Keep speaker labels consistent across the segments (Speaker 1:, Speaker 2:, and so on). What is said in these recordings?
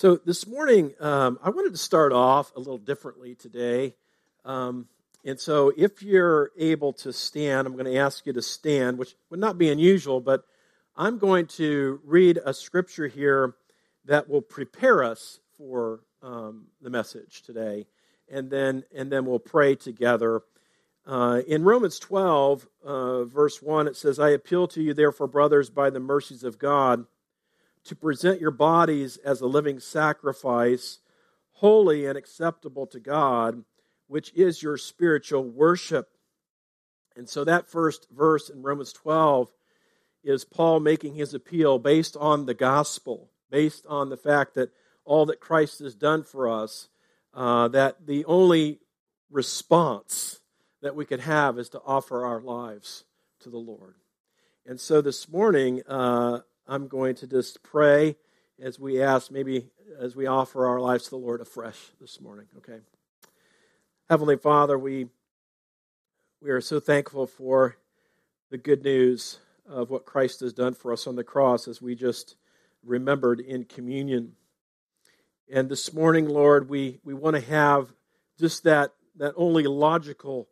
Speaker 1: So this morning, um, I wanted to start off a little differently today. Um, and so if you're able to stand, I'm going to ask you to stand, which would not be unusual, but I'm going to read a scripture here that will prepare us for um, the message today. And then, and then we'll pray together. Uh, in Romans 12, uh, verse 1, it says, I appeal to you, therefore, brothers, by the mercies of God to present your bodies as a living sacrifice, holy and acceptable to God, which is your spiritual worship. And so that first verse in Romans 12 is Paul making his appeal based on the gospel, based on the fact that all that Christ has done for us, uh, that the only response that we could have is to offer our lives to the Lord. And so this morning, uh, I'm going to just pray as we ask, maybe as we offer our lives to the Lord afresh this morning, okay? Heavenly Father, we, we are so thankful for the good news of what Christ has done for us on the cross as we just remembered in communion. And this morning, Lord, we, we want to have just that, that only logical,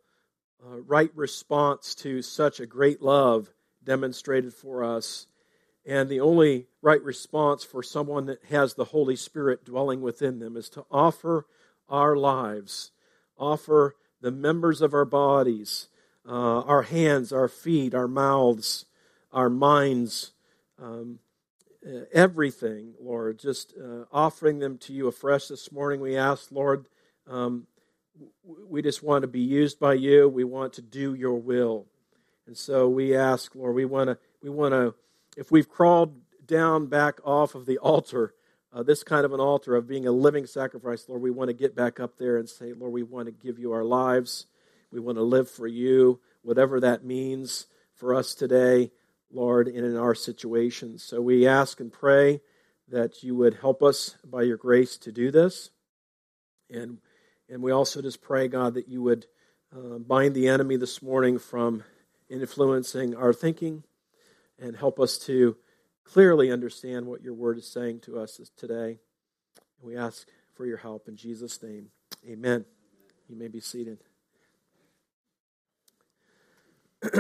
Speaker 1: uh, right response to such a great love demonstrated for us and the only right response for someone that has the Holy Spirit dwelling within them is to offer our lives, offer the members of our bodies, uh, our hands, our feet, our mouths, our minds, um, uh, everything, Lord, just uh, offering them to you afresh this morning. We ask, Lord, um, we just want to be used by you. We want to do your will. And so we ask, Lord, we want to, we want to, if we've crawled down back off of the altar, uh, this kind of an altar of being a living sacrifice, Lord, we want to get back up there and say, Lord, we want to give you our lives. We want to live for you, whatever that means for us today, Lord, and in our situations. So we ask and pray that you would help us by your grace to do this. And, and we also just pray, God, that you would uh, bind the enemy this morning from influencing our thinking and help us to clearly understand what your word is saying to us today. We ask for your help in Jesus' name. Amen. You may be seated.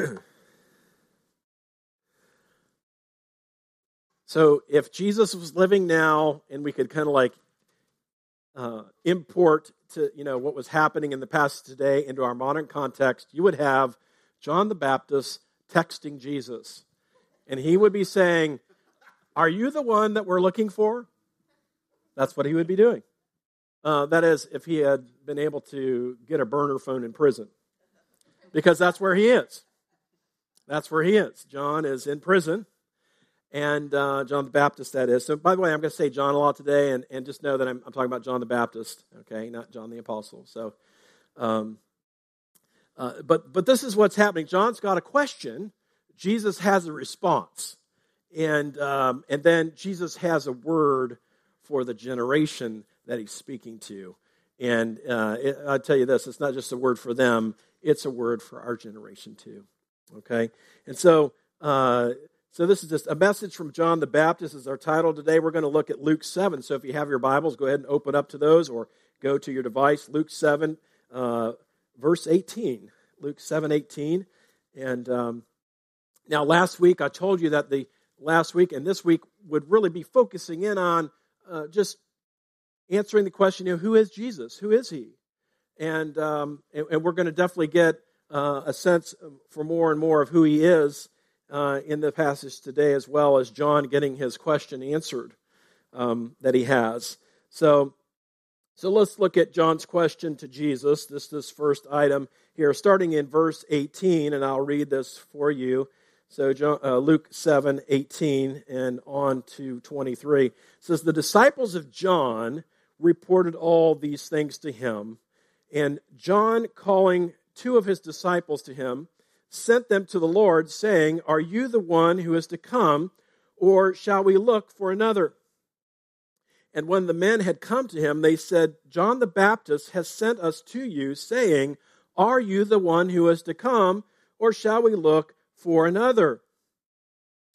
Speaker 1: so, if Jesus was living now, and we could kind of like uh, import to you know what was happening in the past today into our modern context, you would have John the Baptist texting Jesus and he would be saying, Are you the one that we're looking for? That's what he would be doing. Uh, that is, if he had been able to get a burner phone in prison, because that's where he is. That's where he is. John is in prison, and uh, John the Baptist, that is. So, by the way, I'm going to say John a lot today, and, and just know that I'm, I'm talking about John the Baptist, okay, not John the Apostle. So, um, uh, but but this is what's happening. John's got a question Jesus has a response. And, um, and then Jesus has a word for the generation that he's speaking to. And uh, it, I'll tell you this it's not just a word for them, it's a word for our generation too. Okay? And so, uh, so this is just a message from John the Baptist is our title today. We're going to look at Luke 7. So if you have your Bibles, go ahead and open up to those or go to your device. Luke 7, uh, verse 18. Luke 7, 18. And um, now, last week I told you that the last week and this week would really be focusing in on uh, just answering the question, you know, who is Jesus? Who is he? And, um, and, and, we're going to definitely get uh, a sense for more and more of who he is uh, in the passage today, as well as John getting his question answered um, that he has. So, so let's look at John's question to Jesus. This this first item here, starting in verse 18, and I'll read this for you. So John, uh, Luke 7, 18 and on to 23 says, The disciples of John reported all these things to him. And John, calling two of his disciples to him, sent them to the Lord, saying, Are you the one who is to come, or shall we look for another? And when the men had come to him, they said, John the Baptist has sent us to you, saying, Are you the one who is to come, or shall we look for another.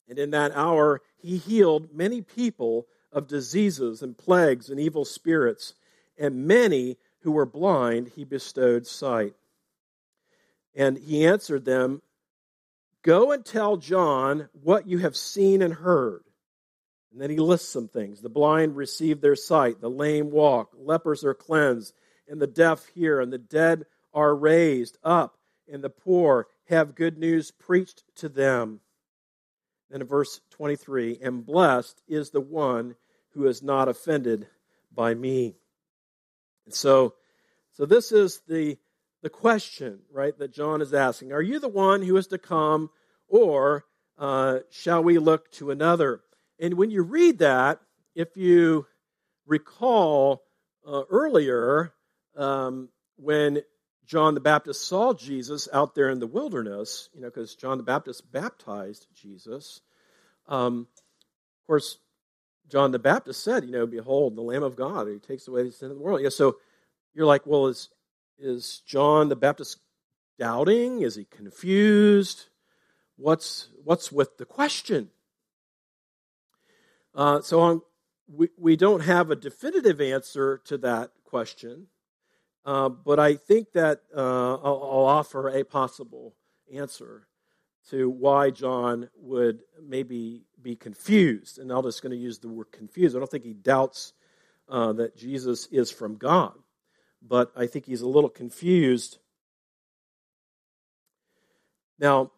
Speaker 1: And in that hour, he healed many people of diseases and plagues and evil spirits, and many who were blind he bestowed sight. And he answered them, Go and tell John what you have seen and heard. And then he lists some things. The blind receive their sight, the lame walk, lepers are cleansed, and the deaf hear, and the dead are raised up, and the poor have good news preached to them. Then in verse 23, and blessed is the one who is not offended by me. And so, so this is the, the question, right, that John is asking. Are you the one who is to come, or uh, shall we look to another? And when you read that, if you recall uh, earlier, um, when John the Baptist saw Jesus out there in the wilderness, you know, because John the Baptist baptized Jesus. Um, of course, John the Baptist said, you know, behold, the Lamb of God who takes away the sin of the world. Yeah, so you're like, well, is is John the Baptist doubting? Is he confused? What's what's with the question? Uh, so on, we, we don't have a definitive answer to that question. Uh, but I think that uh, I'll, I'll, offer a possible answer to why John would maybe be confused. And I'm just going to use the word confused. I don't think he doubts uh, that Jesus is from God, but I think he's a little confused. Now,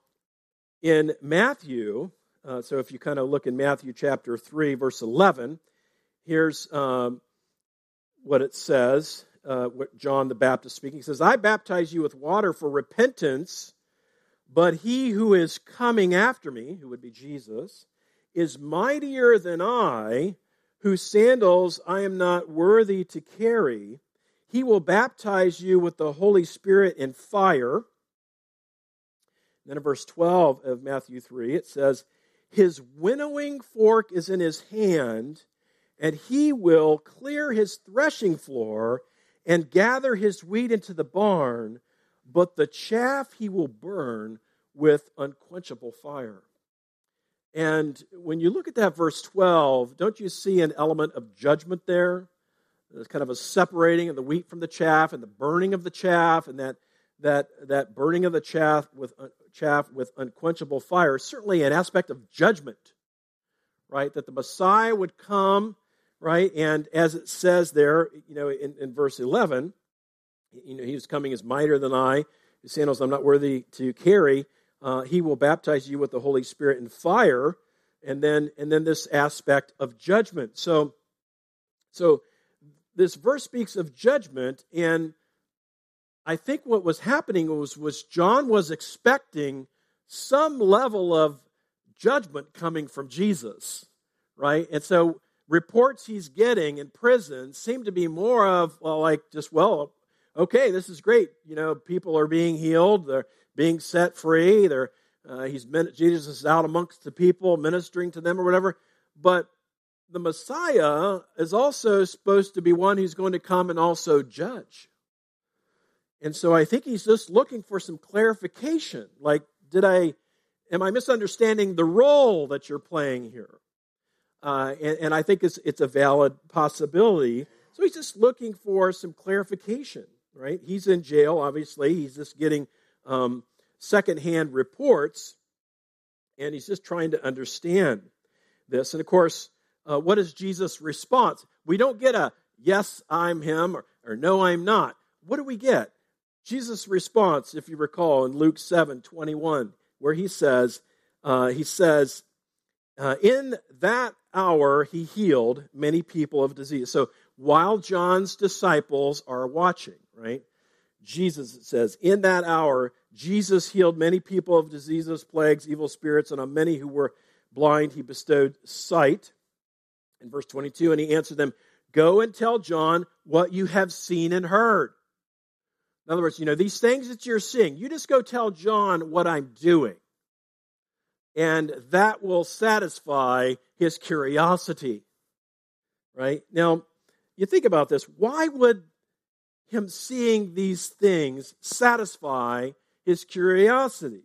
Speaker 1: in Matthew, uh, so if you kind of look in Matthew chapter 3, verse 11, here's um, what it says uh, John the Baptist speaking. He says, I baptize you with water for repentance, but he who is coming after me, who would be Jesus, is mightier than I, whose sandals I am not worthy to carry. He will baptize you with the Holy Spirit and fire. Then in verse 12 of Matthew 3, it says, His winnowing fork is in his hand, and he will clear his threshing floor and gather his wheat into the barn, but the chaff he will burn with unquenchable fire. And when you look at that verse 12, don't you see an element of judgment there? There's kind of a separating of the wheat from the chaff and the burning of the chaff and that, that, that burning of the chaff with, uh, chaff with unquenchable fire. Certainly an aspect of judgment, right? That the Messiah would come right? And as it says there, you know, in, in verse 11, you know, he was coming as mightier than I, his sandals I'm not worthy to carry. Uh, he will baptize you with the Holy Spirit and fire, and then and then this aspect of judgment. So, so this verse speaks of judgment, and I think what was happening was was John was expecting some level of judgment coming from Jesus, right? And so reports he's getting in prison seem to be more of, well, like just, well, okay, this is great. You know, people are being healed, they're being set free, they're, uh, he's, Jesus is out amongst the people ministering to them or whatever. But the Messiah is also supposed to be one who's going to come and also judge. And so I think he's just looking for some clarification. Like, did I, am I misunderstanding the role that you're playing here? Uh, and, and, I think it's, it's a valid possibility. So he's just looking for some clarification, right? He's in jail, obviously. He's just getting um, secondhand reports, and he's just trying to understand this. And of course, uh, what is Jesus' response? We don't get a yes, I'm him, or, or no, I'm not. What do we get? Jesus' response, if you recall, in Luke 7 21, where he says, uh, he says, uh, in that hour he healed many people of disease. So while John's disciples are watching, right? Jesus, says, in that hour, Jesus healed many people of diseases, plagues, evil spirits, and on many who were blind, he bestowed sight. In verse 22, and he answered them, Go and tell John what you have seen and heard. In other words, you know, these things that you're seeing, you just go tell John what I'm doing and that will satisfy his curiosity. Right? Now, you think about this. Why would him seeing these things satisfy his curiosity?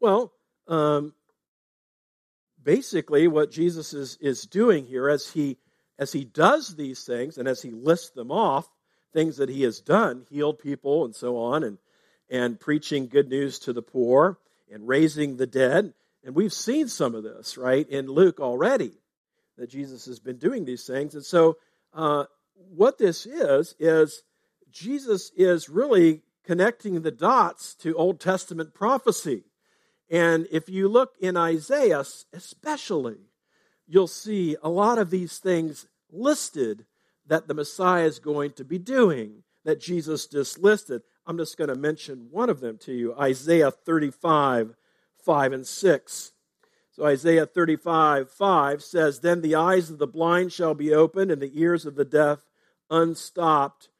Speaker 1: Well, um, basically, what Jesus is, is doing here as he, as he does these things and as he lists them off, things that he has done, healed people and so on, and, and preaching good news to the poor and raising the dead. And we've seen some of this, right, in Luke already, that Jesus has been doing these things. And so, uh, what this is, is Jesus is really connecting the dots to Old Testament prophecy. And if you look in Isaiah, especially, you'll see a lot of these things listed that the Messiah is going to be doing that Jesus just listed. I'm just going to mention one of them to you Isaiah 35, 5 and 6. So Isaiah 35, 5 says, Then the eyes of the blind shall be opened, and the ears of the deaf unstopped.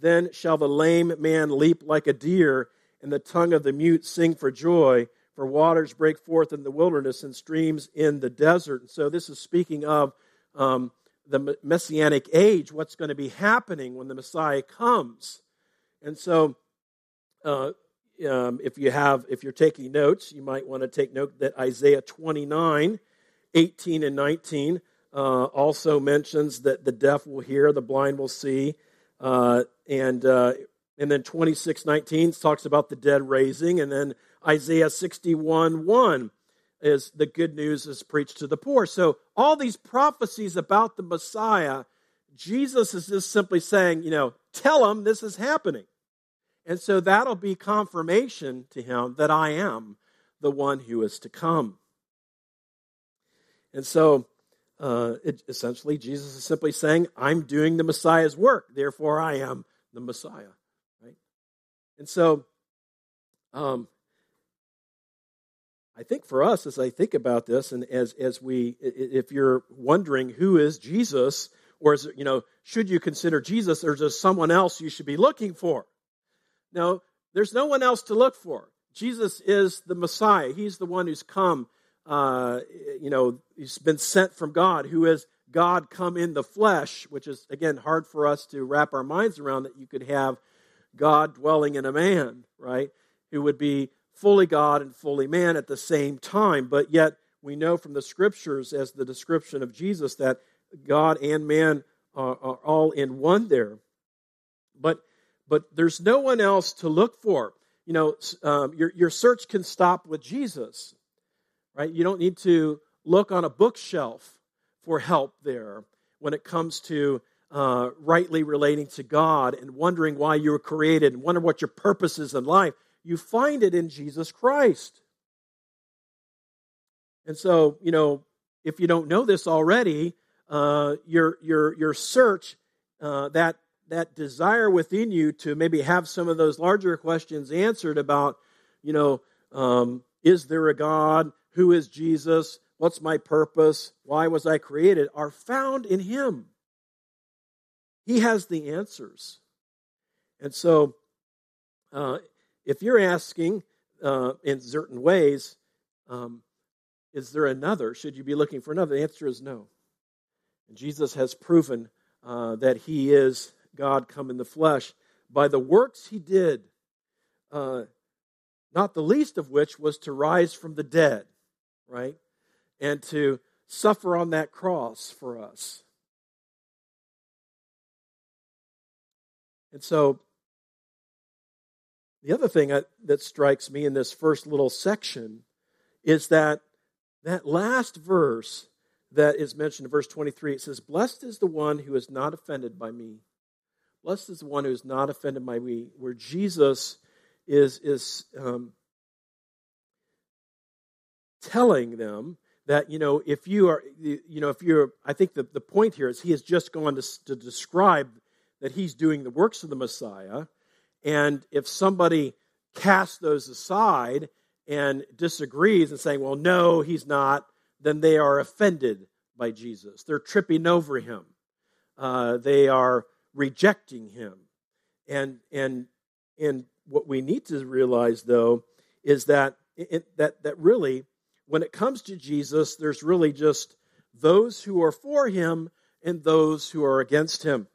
Speaker 1: Then shall the lame man leap like a deer, and the tongue of the mute sing for joy, for waters break forth in the wilderness and streams in the desert. And so this is speaking of um, the messianic age, what's going to be happening when the Messiah comes. And so, uh, um, if you have, if you're taking notes, you might want to take note that Isaiah 29, 18 and 19 uh, also mentions that the deaf will hear, the blind will see, uh, and uh, and then 26, 19 talks about the dead raising, and then Isaiah 61, 1 is the good news is preached to the poor. So all these prophecies about the Messiah, Jesus is just simply saying, you know, tell them this is happening. And so that'll be confirmation to him that I am the one who is to come. And so uh, it, essentially, Jesus is simply saying, I'm doing the Messiah's work, therefore I am the Messiah. Right? And so um, I think for us, as I think about this, and as as we, if you're wondering who is Jesus, or is it, you know, should you consider Jesus, or is there someone else you should be looking for? No, there's no one else to look for. Jesus is the Messiah. He's the one who's come. Uh, you know, he's been sent from God, who is God come in the flesh, which is again hard for us to wrap our minds around. That you could have God dwelling in a man, right? Who would be fully God and fully man at the same time. But yet, we know from the scriptures, as the description of Jesus, that God and man are, are all in one there. But but there's no one else to look for. You know, um, your your search can stop with Jesus, right? You don't need to look on a bookshelf for help there when it comes to uh, rightly relating to God and wondering why you were created and wondering what your purpose is in life you find it in Jesus Christ. And so, you know, if you don't know this already, uh, your your your search, uh, that that desire within you to maybe have some of those larger questions answered about, you know, um, is there a God? Who is Jesus? What's my purpose? Why was I created? Are found in Him. He has the answers, and so uh, if you're asking uh, in certain ways, um, is there another? Should you be looking for another? The answer is no. Jesus has proven uh, that he is God come in the flesh by the works he did, uh, not the least of which was to rise from the dead, right? And to suffer on that cross for us. And so the other thing that strikes me in this first little section is that that last verse that is mentioned in verse 23 it says blessed is the one who is not offended by me blessed is the one who is not offended by me where jesus is is um, telling them that you know if you are you know if you're i think the, the point here is he has just gone to, to describe that he's doing the works of the messiah and if somebody casts those aside and disagrees and saying, well, no, he's not, then they are offended by Jesus. They're tripping over him. Uh, they are rejecting him. And, and, and what we need to realize, though, is that, it, that, that really, when it comes to Jesus, there's really just those who are for him and those who are against him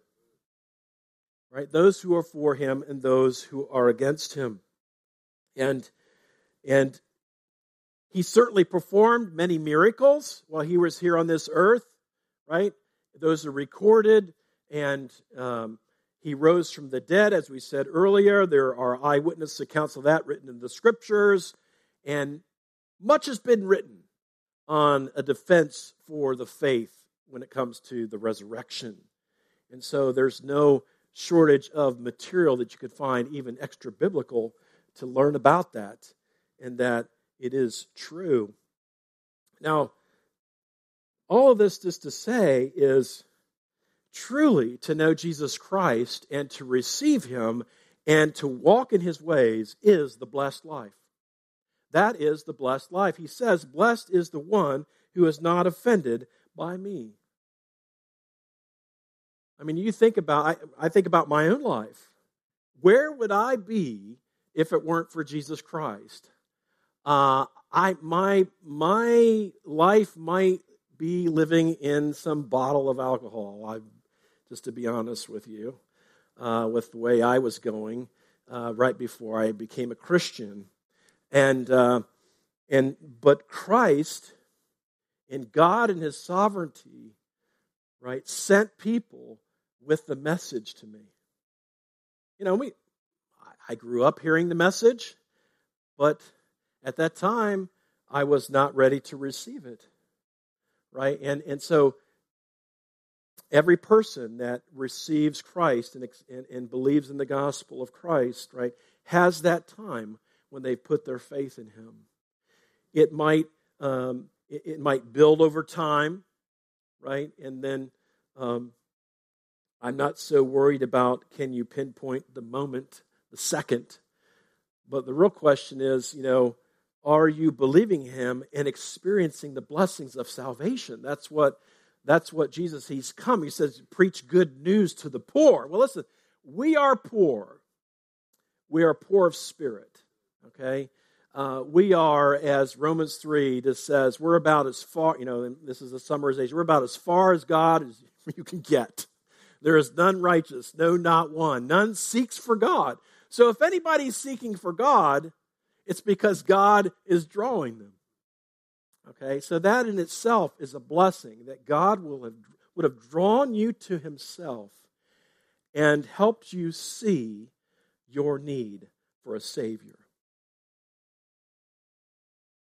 Speaker 1: right? Those who are for him and those who are against him. And and he certainly performed many miracles while he was here on this earth, right? Those are recorded, and um, he rose from the dead, as we said earlier. There are eyewitness accounts of that written in the scriptures, and much has been written on a defense for the faith when it comes to the resurrection. And so there's no shortage of material that you could find, even extra biblical, to learn about that and that it is true. Now, all of this just to say is truly to know Jesus Christ and to receive him and to walk in his ways is the blessed life. That is the blessed life. He says, Blessed is the one who is not offended by me. I mean, you think about, I, I think about my own life. Where would I be if it weren't for Jesus Christ? Uh, I, my, my life might be living in some bottle of alcohol, I, just to be honest with you, uh, with the way I was going uh, right before I became a Christian. And, uh, and, but Christ and God in his sovereignty, right, sent people with the message to me. You know, we, I grew up hearing the message, but at that time, I was not ready to receive it. Right? And, and so, every person that receives Christ and, and, and believes in the gospel of Christ, right, has that time when they've put their faith in Him. It might, um, it, it, might build over time, right? And then um, I'm not so worried about can you pinpoint the moment, the second. But the real question is, you know, are you believing him and experiencing the blessings of salvation? That's what that's what Jesus he's come. He says preach good news to the poor. Well, listen, we are poor. We are poor of spirit. Okay? Uh, we are, as Romans 3 just says, we're about as far, you know, this is a summarization, we're about as far as God as you can get. There is none righteous, no, not one. None seeks for God. So if anybody's seeking for God, it's because God is drawing them. Okay, so that in itself is a blessing that God will have, would have drawn you to Himself and helped you see your need for a Savior.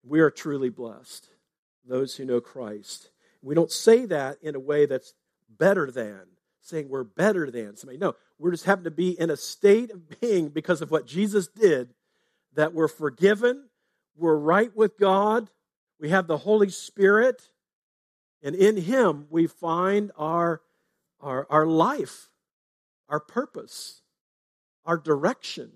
Speaker 1: We are truly blessed, those who know Christ. We don't say that in a way that's better than saying we're better than somebody. No, we're just happen to be in a state of being because of what Jesus did that we're forgiven, we're right with God, we have the Holy Spirit, and in Him we find our, our, our life, our purpose, our direction.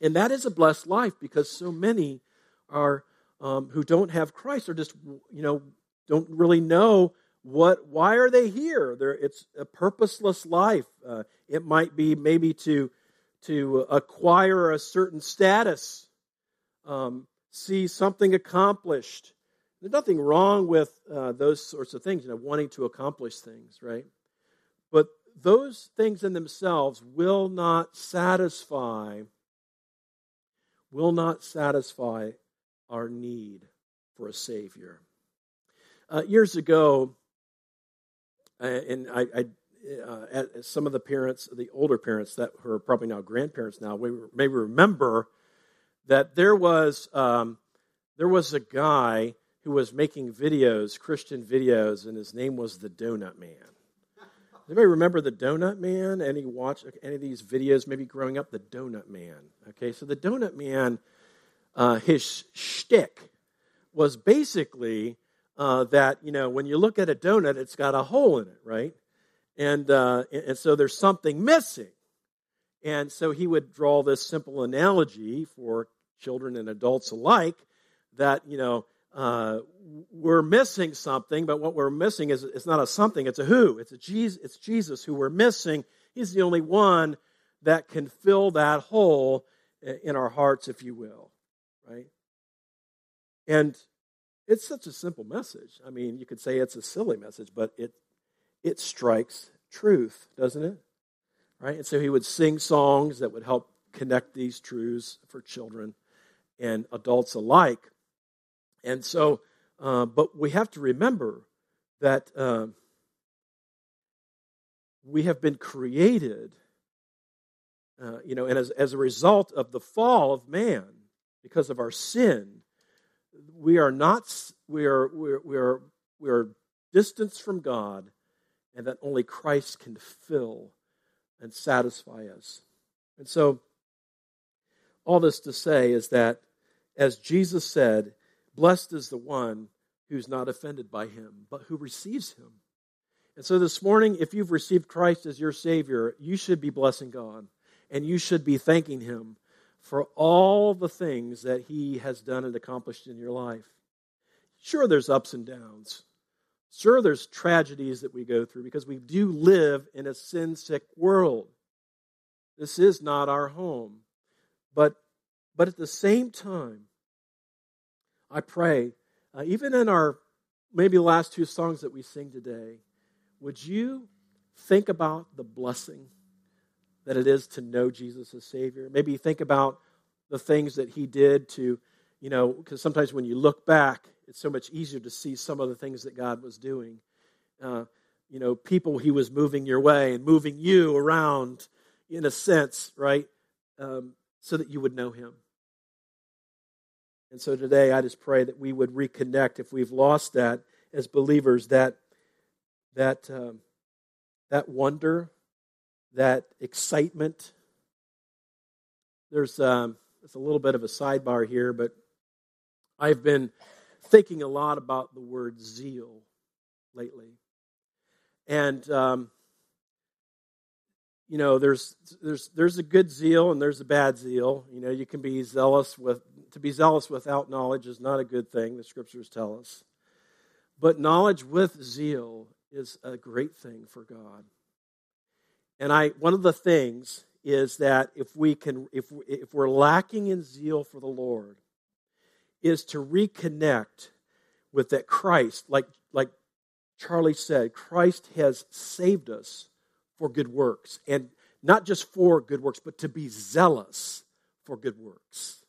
Speaker 1: And that is a blessed life because so many are um, who don't have Christ are just, you know, don't really know what why are they here They're, it's a purposeless life uh, it might be maybe to to acquire a certain status um, see something accomplished. There's nothing wrong with uh, those sorts of things you know wanting to accomplish things right? But those things in themselves will not satisfy will not satisfy our need for a savior. Uh, years ago and I, I uh, some of the parents, the older parents that who are probably now grandparents now, we may remember that there was um, there was a guy who was making videos, Christian videos, and his name was the Donut Man. Anybody remember the Donut Man? Any watch any of these videos? Maybe growing up, the Donut Man. Okay, so the Donut Man, uh, his shtick was basically uh, that you know when you look at a donut, it's got a hole in it, right? And uh, and so there's something missing. And so he would draw this simple analogy for children and adults alike that you know uh, we're missing something, but what we're missing is it's not a something; it's a who. It's a Jesus. It's Jesus who we're missing. He's the only one that can fill that hole in our hearts, if you will, right? And it's such a simple message. I mean, you could say it's a silly message, but it it strikes truth, doesn't it? Right? And so he would sing songs that would help connect these truths for children and adults alike. And so, uh, but we have to remember that uh, we have been created, uh, you know, and as, as a result of the fall of man, because of our sin, we are not, we are, we are, we are, we are distanced from God, and that only Christ can fill and satisfy us. And so, all this to say is that, as Jesus said, blessed is the one who's not offended by him, but who receives him. And so, this morning, if you've received Christ as your Savior, you should be blessing God and you should be thanking Him for all the things that He has done and accomplished in your life. Sure, there's ups and downs. Sure, there's tragedies that we go through because we do live in a sin sick world. This is not our home. But, but at the same time, I pray, uh, even in our maybe last two songs that we sing today, would you think about the blessing that it is to know Jesus as Savior? Maybe think about the things that He did to, you know, because sometimes when you look back, it's so much easier to see some of the things that God was doing. Uh, you know, people He was moving your way and moving you around in a sense, right? Um, so that you would know Him. And so today, I just pray that we would reconnect if we've lost that as believers, that that um, that wonder, that excitement. There's um, it's a little bit of a sidebar here, but I've been thinking a lot about the word zeal lately. And um, you know, there's there's there's a good zeal and there's a bad zeal. You know, you can be zealous with to be zealous without knowledge is not a good thing. The scriptures tell us. But knowledge with zeal is a great thing for God. And I one of the things is that if we can if if we're lacking in zeal for the Lord, is to reconnect with that Christ, like, like Charlie said, Christ has saved us for good works. And not just for good works, but to be zealous for good works.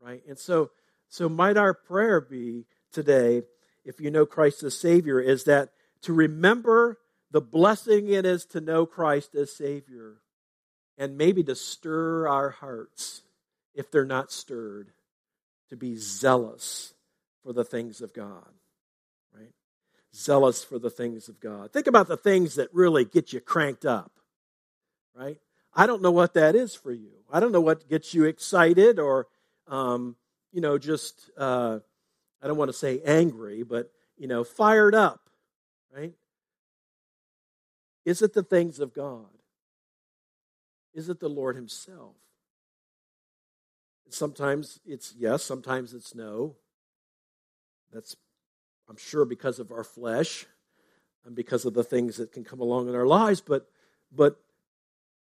Speaker 1: Right? And so, so might our prayer be today, if you know Christ as Savior, is that to remember the blessing it is to know Christ as Savior and maybe to stir our hearts if they're not stirred to be zealous for the things of God, right? Zealous for the things of God. Think about the things that really get you cranked up, right? I don't know what that is for you. I don't know what gets you excited or, um, you know, just, uh, I don't want to say angry, but, you know, fired up, right? Is it the things of God? Is it the Lord Himself? Sometimes it's yes, sometimes it's no. That's, I'm sure, because of our flesh and because of the things that can come along in our lives. But, but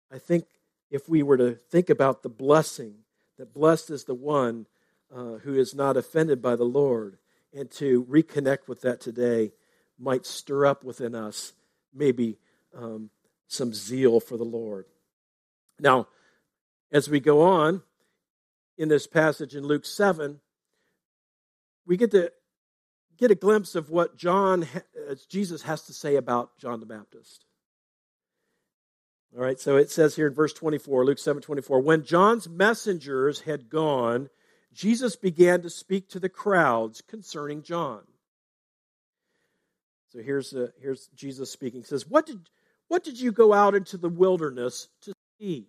Speaker 1: I think if we were to think about the blessing, that blessed is the one uh, who is not offended by the Lord, and to reconnect with that today might stir up within us maybe um, some zeal for the Lord. Now, as we go on, in this passage in Luke 7, we get to get a glimpse of what John, uh, Jesus has to say about John the Baptist. All right, so it says here in verse 24, Luke 7 24, when John's messengers had gone, Jesus began to speak to the crowds concerning John. So here's, uh, here's Jesus speaking. He says, what did, what did you go out into the wilderness to see?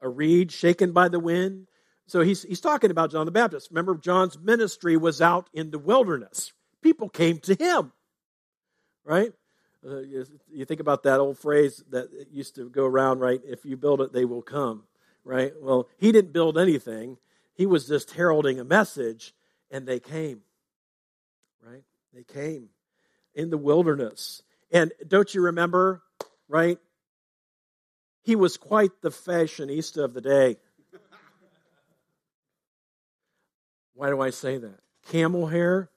Speaker 1: a reed shaken by the wind. So he's, he's talking about John the Baptist. Remember, John's ministry was out in the wilderness. People came to him, right? Uh, you, you, think about that old phrase that used to go around, right? If you build it, they will come, right? Well, he didn't build anything. He was just heralding a message, and they came, right? They came in the wilderness. And don't you remember, right? He was quite the fashionista of the day. Why do I say that? Camel hair,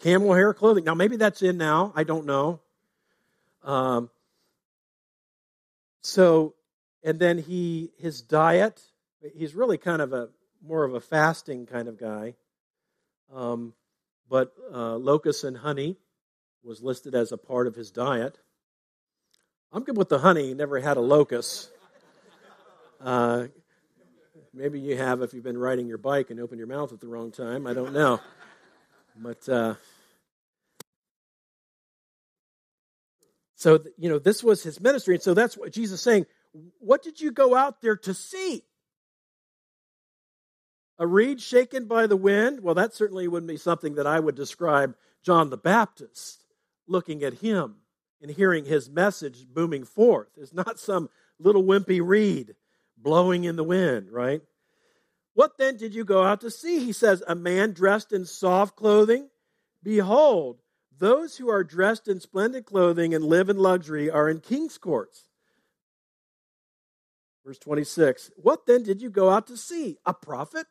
Speaker 1: camel hair clothing. Now, maybe that's in now. I don't know. Um, so, and then he his diet. He's really kind of a more of a fasting kind of guy. Um, but uh, locusts and honey was listed as a part of his diet. I'm good with the honey, never had a locust. Uh, maybe you have if you've been riding your bike and opened your mouth at the wrong time. I don't know. But uh, so, you know, this was his ministry. And so that's what Jesus is saying. What did you go out there to see? A reed shaken by the wind? Well, that certainly wouldn't be something that I would describe John the Baptist looking at him and hearing his message booming forth. It's not some little wimpy reed blowing in the wind, right? What then did you go out to see? He says, A man dressed in soft clothing? Behold, those who are dressed in splendid clothing and live in luxury are in king's courts. Verse 26 What then did you go out to see? A prophet?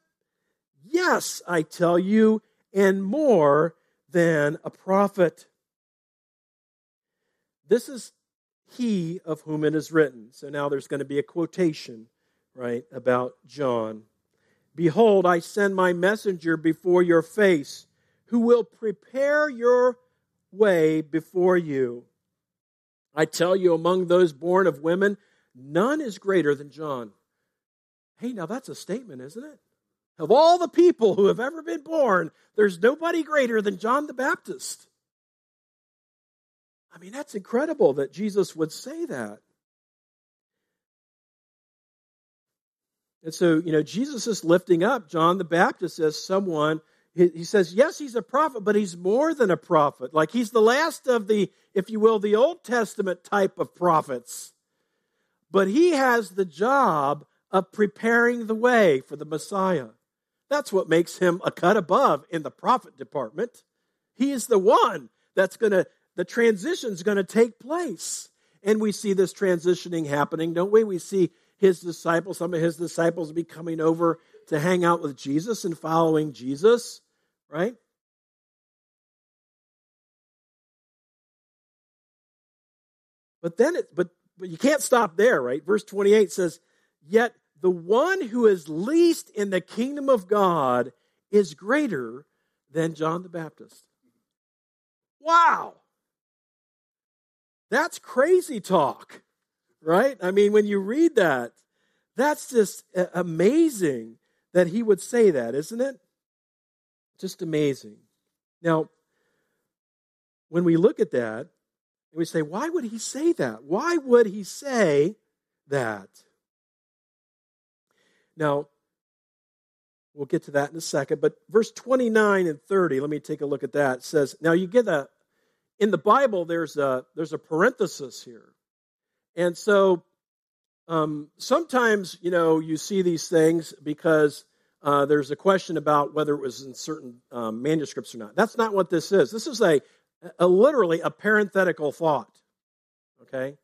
Speaker 1: Yes, I tell you, and more than a prophet. This is he of whom it is written. So now there's going to be a quotation, right, about John. Behold, I send my messenger before your face, who will prepare your way before you. I tell you, among those born of women, none is greater than John. Hey, now that's a statement, isn't it? Of all the people who have ever been born, there's nobody greater than John the Baptist. I mean, that's incredible that Jesus would say that. And so, you know, Jesus is lifting up John the Baptist as someone, he, says, yes, he's a prophet, but he's more than a prophet. Like he's the last of the, if you will, the Old Testament type of prophets. But he has the job of preparing the way for the Messiah. That's what makes him a cut above in the prophet department. He is the one that's going to, the transition's going to take place. And we see this transitioning happening, don't we? We see his disciples, some of his disciples be coming over to hang out with Jesus and following Jesus, right? But then it, but but you can't stop there, right? Verse 28 says, Yet the one who is least in the kingdom of God is greater than John the Baptist. Wow. That's crazy talk right? I mean, when you read that, that's just amazing that he would say that, isn't it? Just amazing. Now, when we look at that, we say, why would he say that? Why would he say that? Now, we'll get to that in a second, but verse 29 and 30, let me take a look at that. It says, now you get a, in the Bible, there's a, there's a parenthesis here. And so um, sometimes, you know, you see these things because uh, there's a question about whether it was in certain um, manuscripts or not. That's not what this is. This is a, a literally a parenthetical thought. Okay?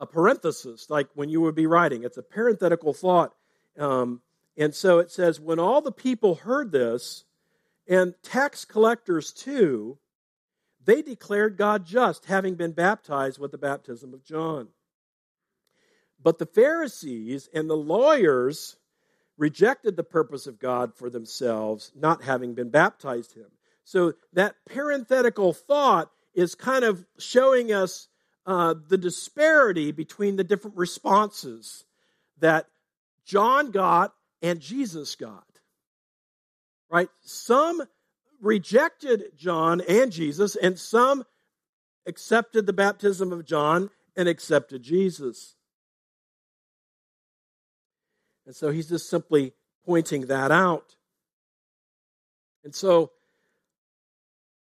Speaker 1: A parenthesis, like when you would be writing, it's a parenthetical thought. Um, and so it says, when all the people heard this, and tax collectors too, they declared God just, having been baptized with the baptism of John. But the Pharisees and the lawyers rejected the purpose of God for themselves, not having been baptized him. So that parenthetical thought is kind of showing us uh, the disparity between the different responses that John got and Jesus got. Right? Some rejected John and Jesus, and some accepted the baptism of John and accepted Jesus. And so he's just simply pointing that out. And so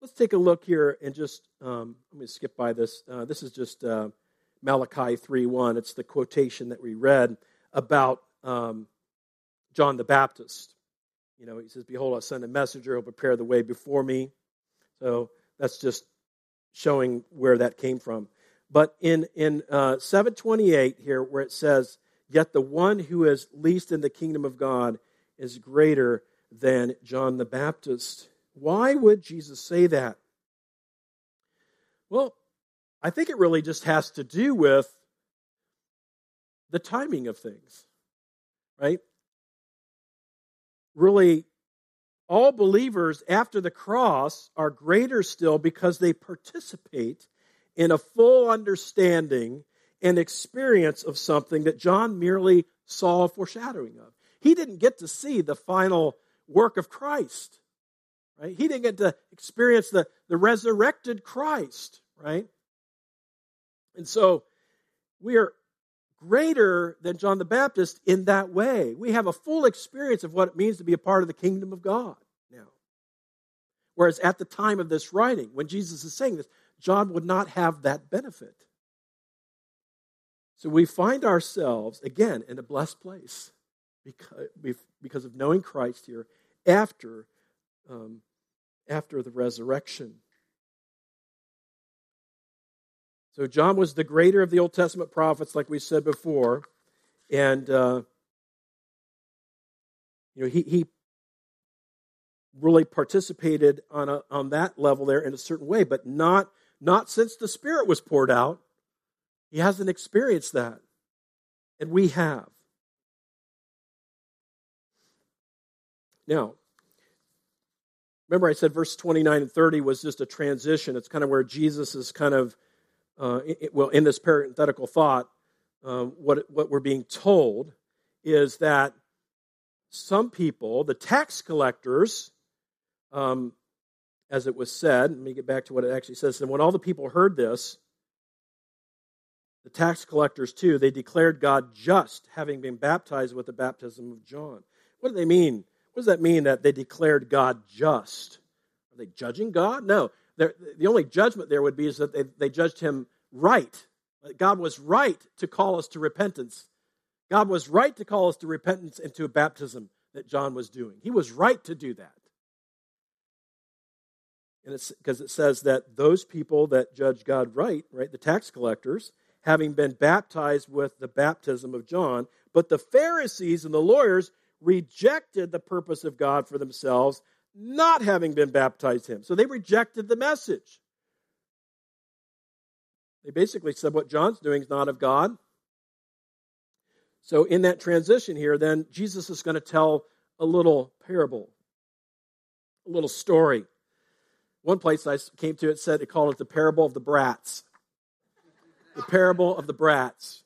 Speaker 1: let's take a look here and just, um, to skip by this. Uh, this is just uh, Malachi 3.1. It's the quotation that we read about um, John the Baptist. You know, he says, Behold, I'll send a messenger, he'll prepare the way before me. So that's just showing where that came from. But in, in uh, 728 here, where it says, Yet the one who is least in the kingdom of God is greater than John the Baptist. Why would Jesus say that? Well, I think it really just has to do with the timing of things, right? Really, all believers after the cross are greater still because they participate in a full understanding and experience of something that John merely saw a foreshadowing of. He didn't get to see the final work of Christ, right? He didn't get to experience the, the resurrected Christ, right? And so we are greater than John the Baptist in that way. We have a full experience of what it means to be a part of the kingdom of God now. Whereas at the time of this writing, when Jesus is saying this, John would not have that benefit. So we find ourselves, again, in a blessed place because, of knowing Christ here after, um, after the resurrection. So John was the greater of the Old Testament prophets, like we said before, and uh, you know he he really participated on a, on that level there in a certain way, but not not since the Spirit was poured out. He hasn't experienced that, and we have. Now, remember I said verse 29 and 30 was just a transition. It's kind of where Jesus is kind of uh, it, well, in this parenthetical thought, um, what, what we're being told is that some people, the tax collectors, um, as it was said, let me get back to what it actually says. And when all the people heard this, the tax collectors too, they declared God just, having been baptized with the baptism of John. What do they mean? What does that mean that they declared God just? Are they judging God? No the only judgment there would be is that they, they judged him right. God was right to call us to repentance. God was right to call us to repentance and to a baptism that John was doing. He was right to do that. And it's because it says that those people that judge God right, right, the tax collectors, having been baptized with the baptism of John, but the Pharisees and the lawyers rejected the purpose of God for themselves not having been baptized him. So they rejected the message. They basically said what John's doing is not of God. So in that transition here, then Jesus is going to tell a little parable, a little story. One place I came to, it said it called it the parable of the brats. The parable of the brats.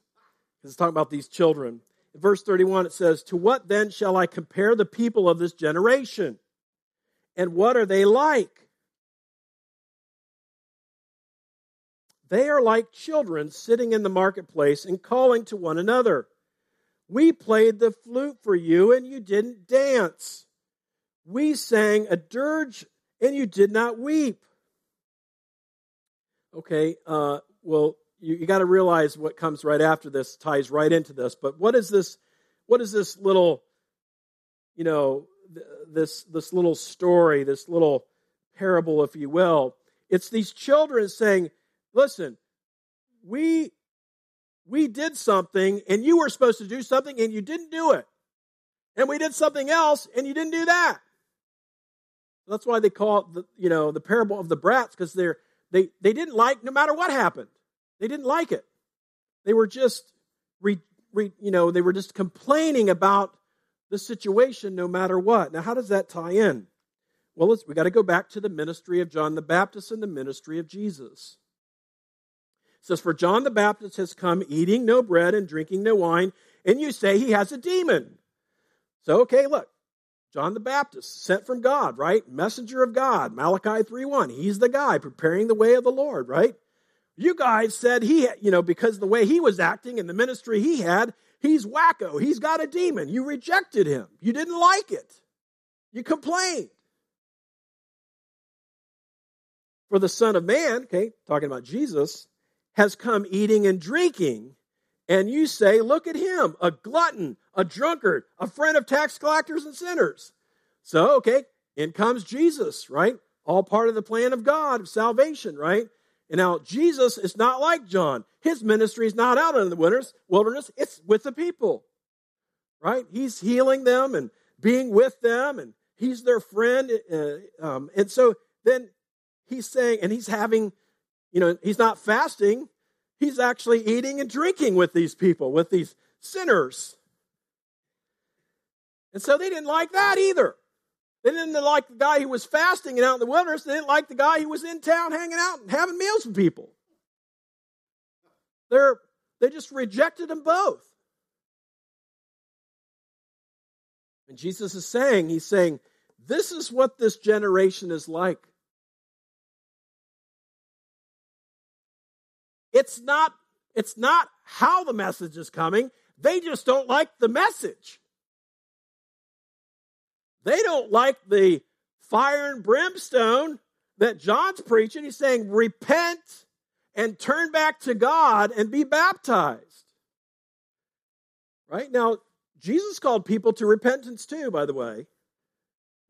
Speaker 1: It's talking about these children. In verse 31, it says, To what then shall I compare the people of this generation? And what are they like? They are like children sitting in the marketplace and calling to one another. We played the flute for you and you didn't dance. We sang a dirge and you did not weep. Okay, uh, well, you, you got to realize what comes right after this ties right into this. But what is this? What is this little, you know, this, this little story, this little parable, if you will. It's these children saying, listen, we, we did something and you were supposed to do something and you didn't do it. And we did something else and you didn't do that. That's why they call it the, you know, the parable of the brats because they're, they, they didn't like no matter what happened. They didn't like it. They were just, re, re, you know, they were just complaining about the situation no matter what. Now, how does that tie in? Well, we got to go back to the ministry of John the Baptist and the ministry of Jesus. It says, For John the Baptist has come eating no bread and drinking no wine, and you say he has a demon. So, okay, look. John the Baptist, sent from God, right? Messenger of God, Malachi 3:1. He's the guy preparing the way of the Lord, right? You guys said he, you know, because the way he was acting and the ministry he had, He's wacko. He's got a demon. You rejected him. You didn't like it. You complained. For the Son of Man, okay, talking about Jesus, has come eating and drinking, and you say, Look at him, a glutton, a drunkard, a friend of tax collectors and sinners. So, okay, in comes Jesus, right? All part of the plan of God, of salvation, right? And now Jesus is not like John. His ministry is not out in the wilderness, it's with the people. Right? He's healing them and being with them, and he's their friend. Uh, um, and so then he's saying, and he's having, you know, he's not fasting, he's actually eating and drinking with these people, with these sinners. And so they didn't like that either. They didn't like the guy who was fasting and out in the wilderness. They didn't like the guy who was in town hanging out and having meals with people. They're, they just rejected them both. And Jesus is saying, He's saying, this is what this generation is like. It's not, it's not how the message is coming. They just don't like the message. They don't like the fire and brimstone that John's preaching. He's saying, repent and turn back to God and be baptized. Right? Now, Jesus called people to repentance too, by the way.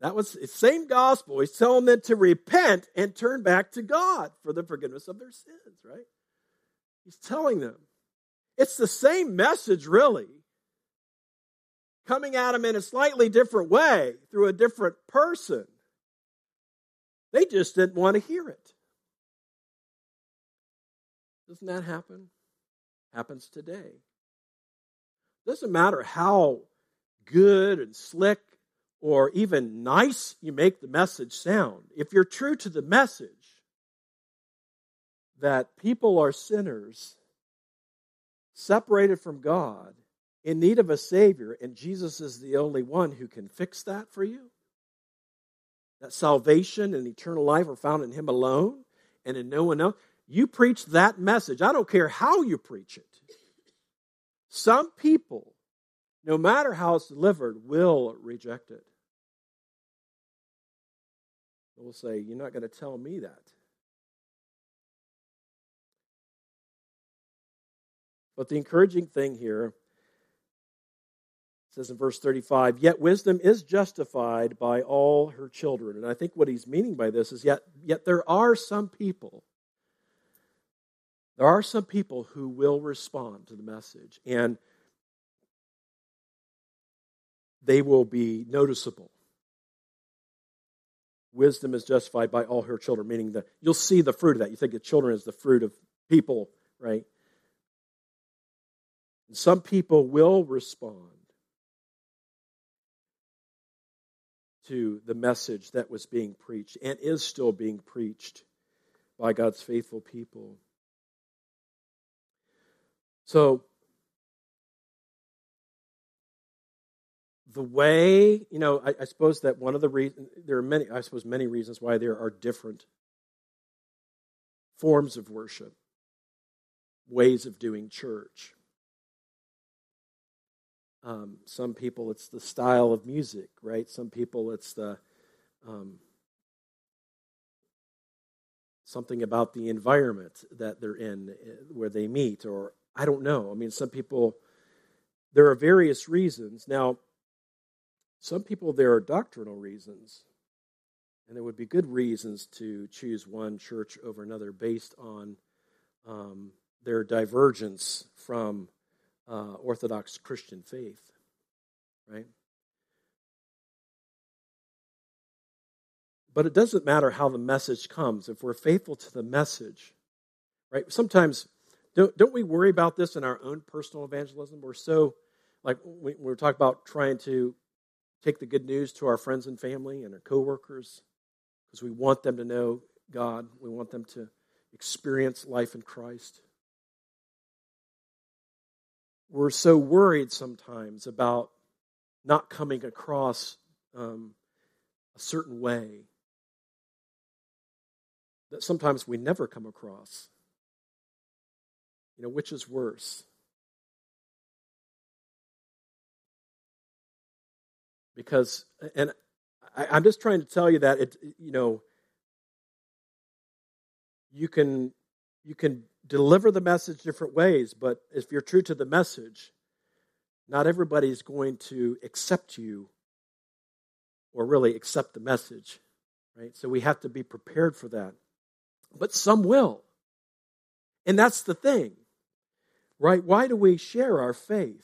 Speaker 1: That was the same gospel. He's telling them to repent and turn back to God for the forgiveness of their sins, right? He's telling them. It's the same message, really coming at them in a slightly different way through a different person. They just didn't want to hear it. Doesn't that happen? Happens today. Doesn't matter how good and slick or even nice you make the message sound. If you're true to the message that people are sinners, separated from God, in need of a Savior, and Jesus is the only one who can fix that for you. That salvation and eternal life are found in Him alone and in no one else. You preach that message. I don't care how you preach it. Some people, no matter how it's delivered, will reject it. They will say, You're not going to tell me that. But the encouraging thing here says in verse 35, yet wisdom is justified by all her children. And I think what he's meaning by this is yet, yet there are some people, there are some people who will respond to the message and they will be noticeable. Wisdom is justified by all her children, meaning that you'll see the fruit of that. You think of children as the fruit of people, right? And some people will respond. To the message that was being preached and is still being preached by God's faithful people. So, the way, you know, I, I suppose that one of the reasons, there are many, I suppose, many reasons why there are different forms of worship, ways of doing church. Um, some people, it's the style of music, right? Some people, it's the um, something about the environment that they're in, eh, where they meet, or I don't know. I mean, some people, there are various reasons. Now, some people, there are doctrinal reasons, and there would be good reasons to choose one church over another based on um, their divergence from uh, Orthodox Christian faith, right? But it doesn't matter how the message comes. If we're faithful to the message, right? Sometimes, don't, don't we worry about this in our own personal evangelism? We're so, like, we, we're talking about trying to take the good news to our friends and family and our coworkers because we want them to know God. We want them to experience life in Christ we're so worried sometimes about not coming across um, a certain way that sometimes we never come across. You know, which is worse? Because, and I, am just trying to tell you that it, you know, you can you can deliver the message different ways, but if you're true to the message, not everybody's going to accept you or really accept the message, right? So we have to be prepared for that. But some will. And that's the thing, right? Why do we share our faith?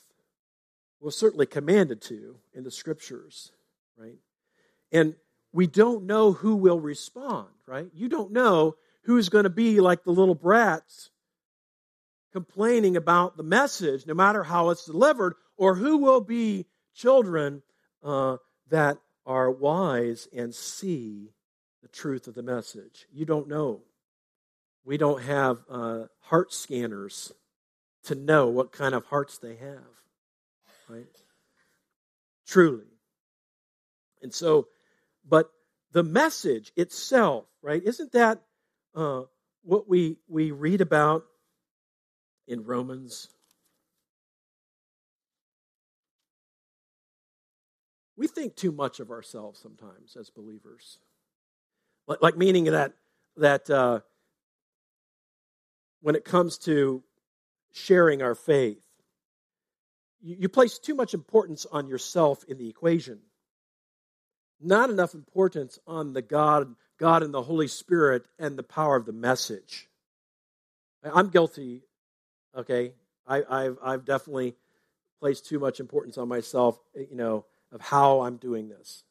Speaker 1: We're certainly commanded to in the scriptures, right? And we don't know who will respond, right? You don't know who's going to be like the little brats complaining about the message, no matter how it's delivered, or who will be children uh, that are wise and see the truth of the message. You don't know. We don't have uh, heart scanners to know what kind of hearts they have, right? Truly. And so, but the message itself, right? Isn't that uh, what we we read about in Romans? We think too much of ourselves sometimes as believers, like, meaning that that uh, when it comes to sharing our faith, you, you place too much importance on yourself in the equation not enough importance on the God, God and the Holy Spirit and the power of the message. I'm guilty, okay? I, have I've definitely placed too much importance on myself, eh, you know, of how I'm doing this.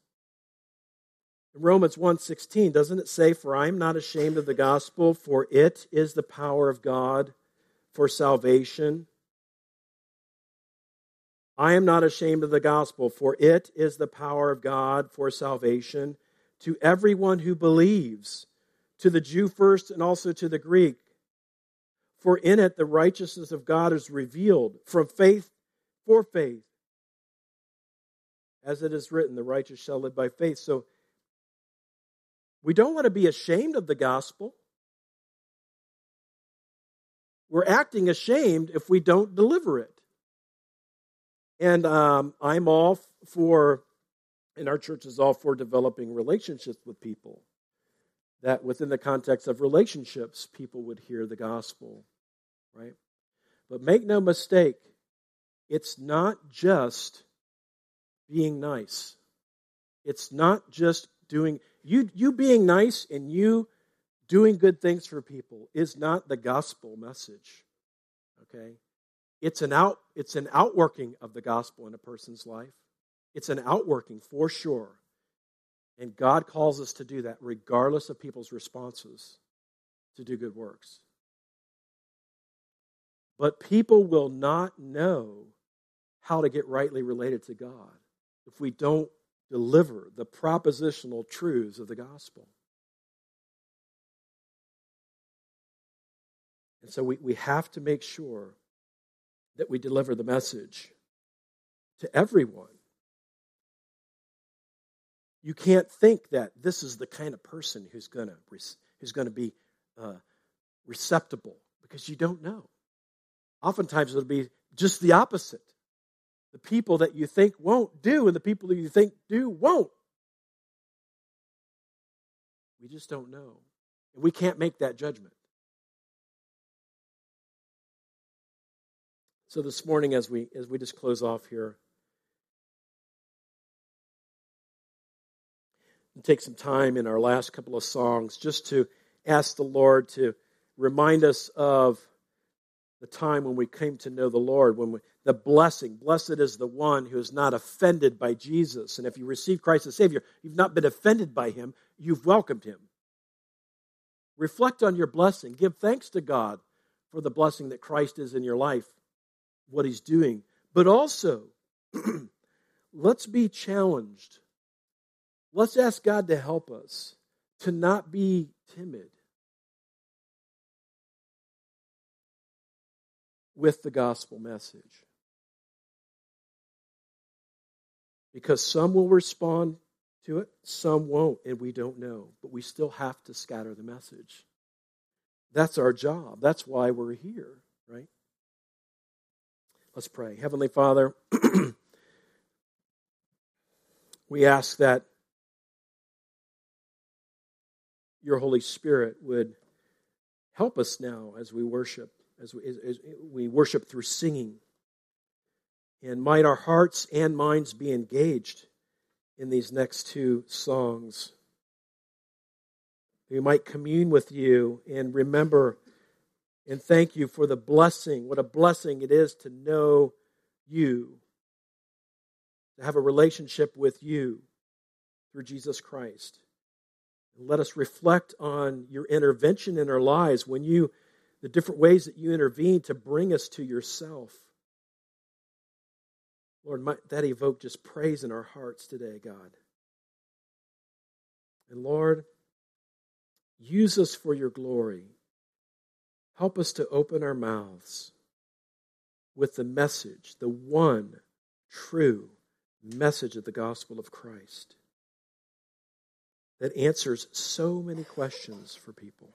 Speaker 1: In Romans 1:16, doesn't it say, For I am not ashamed of the gospel, for it is the power of God for salvation I am not ashamed of the gospel, for it is the power of God for salvation to everyone who believes, to the Jew first and also to the Greek. For in it the righteousness of God is revealed from faith for faith. As it is written, the righteous shall live by faith. So we don't want to be ashamed of the gospel. We're acting ashamed if we don't deliver it. And um, I'm all for, and our church is all for developing relationships with people. That within the context of relationships, people would hear the gospel, right? But make no mistake, it's not just being nice. It's not just doing you you being nice and you doing good things for people is not the gospel message. Okay? It's an out it's an outworking of the gospel in a person's life. It's an outworking for sure. And God calls us to do that regardless of people's responses to do good works. But people will not know how to get rightly related to God if we don't deliver the propositional truths of the gospel. And so we, we have to make sure that we deliver the message to everyone. You can't think that this is the kind of person who's going to who's going to be uh, receptible because you don't know. Oftentimes it'll be just the opposite. The people that you think won't do and the people that you think do won't. We just don't know. And we can't make that judgment. So this morning, as we as we just close off here, and take some time in our last couple of songs just to ask the Lord to remind us of the time when we came to know the Lord, when we, the blessing. Blessed is the one who is not offended by Jesus. And if you receive Christ as Savior, you've not been offended by him, you've welcomed him. Reflect on your blessing. Give thanks to God for the blessing that Christ is in your life what he's doing. But also, let's be challenged. Let's ask God to help us to not be timid with the gospel message. Because some will respond to it, some won't, and we don't know. But we still have to scatter the message. That's our job. That's why we're here, right? Let's pray. Heavenly Father, we ask that your Holy Spirit would help us now as we worship, as we, as we worship through singing. And might our hearts and minds be engaged in these next two songs. We might commune with you and remember and thank you for the blessing. What a blessing it is to know you, to have a relationship with you through Jesus Christ. And let us reflect on your intervention in our lives when you, the different ways that you intervene to bring us to yourself. Lord, might that evoke just praise in our hearts today, God. And Lord, use us for your glory. Help us to open our mouths with the message, the one true message of the gospel of Christ that answers so many questions for people.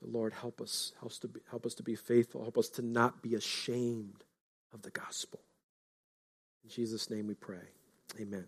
Speaker 1: So, Lord, help us, help us, to be, help us to be faithful. Help us to not be ashamed of the gospel. In Jesus' name we pray. Amen.